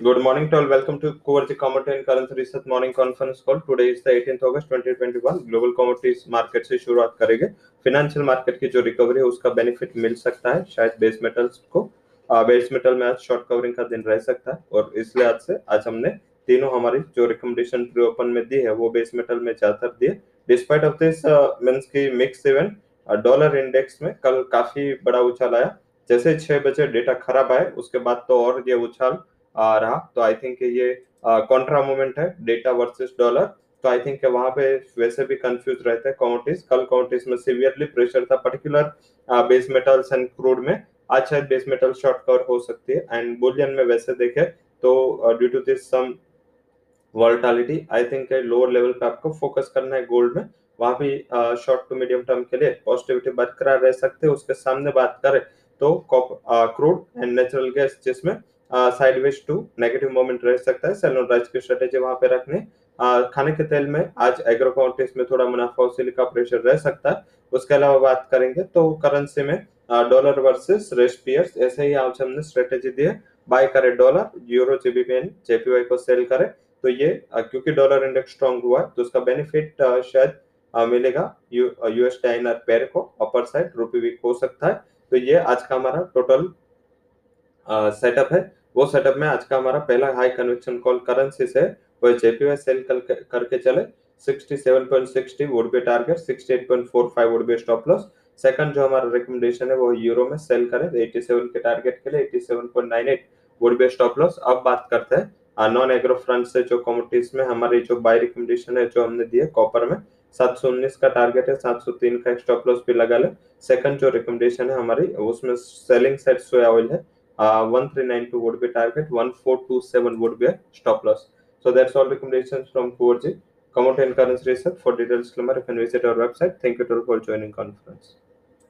Good morning to all. Welcome to Coverage Commodity and Currency Research Morning Conference Call. Today is the 18th August 2021. Global commodities market से शुरुआत करेंगे financial market की जो recovery है, उसका benefit मिल सकता है शायद बेस मेटल्स को बेस मेटल में आज शॉर्ट कवरिंग का दिन रह सकता है और इसलिए आज से, आज हमने तीनों हमारी जो रिकमेंडेशन प्री ओपन में दी है, वो बेस मेटल में ज़्यादातर दिए डिस्पाइट ऑफ़ दिस मीन्स की मिक्स इवेंट डॉलर इंडेक्स में कल काफ़ी बड़ा उछाल आया जैसे छह बजे डेटा खराब आए, उसके बाद तो और ये उछाल रहा। तो आई थिंक ये कॉन्ट्रा मूवमेंट है डेटा वर्सेस डॉलर तो आई थिंक वहाँ पे वैसे भी कंफ्यूज रहते हैं कॉमोडिटीज कल कॉमोडिटीज में सीवियरली प्रेशर था particular base metals and crude में। आज शायद बेस मेटल शॉर्ट कवर हो सकती है। एंड बुलियन में वैसे देखे तो due to this some volatility I think lower level पे आपको फोकस करना है गोल्ड में। वहाँ भी शॉर्ट टू मीडियम टर्म के लिए पॉजिटिविटी बरकरार रह सकते हैं। उसके सामने बात करें तो क्रूड एंड नेचुरल गैस जिसमें साइडवेज टू नेगेटिव मोमेंट रह सकता है सेल राइज की स्ट्रेटेजी वहाँ पे रखने। खाने के तेल में आज एग्रो काउंटीज में थोड़ा मुनाफा वसूली का प्रेशर रह सकता है। उसके अलावा बात करेंगे तो करेंसी में डॉलर वर्सेस रेस्ट पियर्स ऐसे ही आज हमने स्ट्रेटेजी दी है बाय करे डॉलर यूरो जेबीपीएन जेपीवाई को सेल करे। तो ये क्योंकि डॉलर इंडेक्स स्ट्रॉन्ग हुआ है तो उसका बेनिफिट शायद मिलेगा। यूएस डाइनर पेयर को अपर साइड रूपी वीक हो सकता है। तो ये आज का हमारा टोटल सेटअप है। वो सेटअप में आज का हमारा पहला हाई कन्वेक्शन कॉल करेंसी से वो जेपीवाई सेल करके चले। 67.60 would be target 68.45 would be stop loss second जो हमारा रिकमेंडेशन है, वो यूरो में सेल करें 87 के टारगेट के लिए 87.98 वुड बी स्टॉप लॉस अब बात करते हैं नॉन एग्रो फ्रंट से जो कमोडिटीज में हमारी जो बाय रिकमेंडेशन है, जो हमने दिए कॉपर में 719 का टारगेट है 703 का स्टॉप लॉस भी लगा ले। सेकंड जो रिकमेंडेशन है हमारी, उसमें सेलिंग साइड सोया ऑयल है uh, 1392 would be target 1427 would be a stop loss. So that's all recommendations from 4g commodity and currency research. For details disclaimer you can visit our website. Thank you to all for joining conference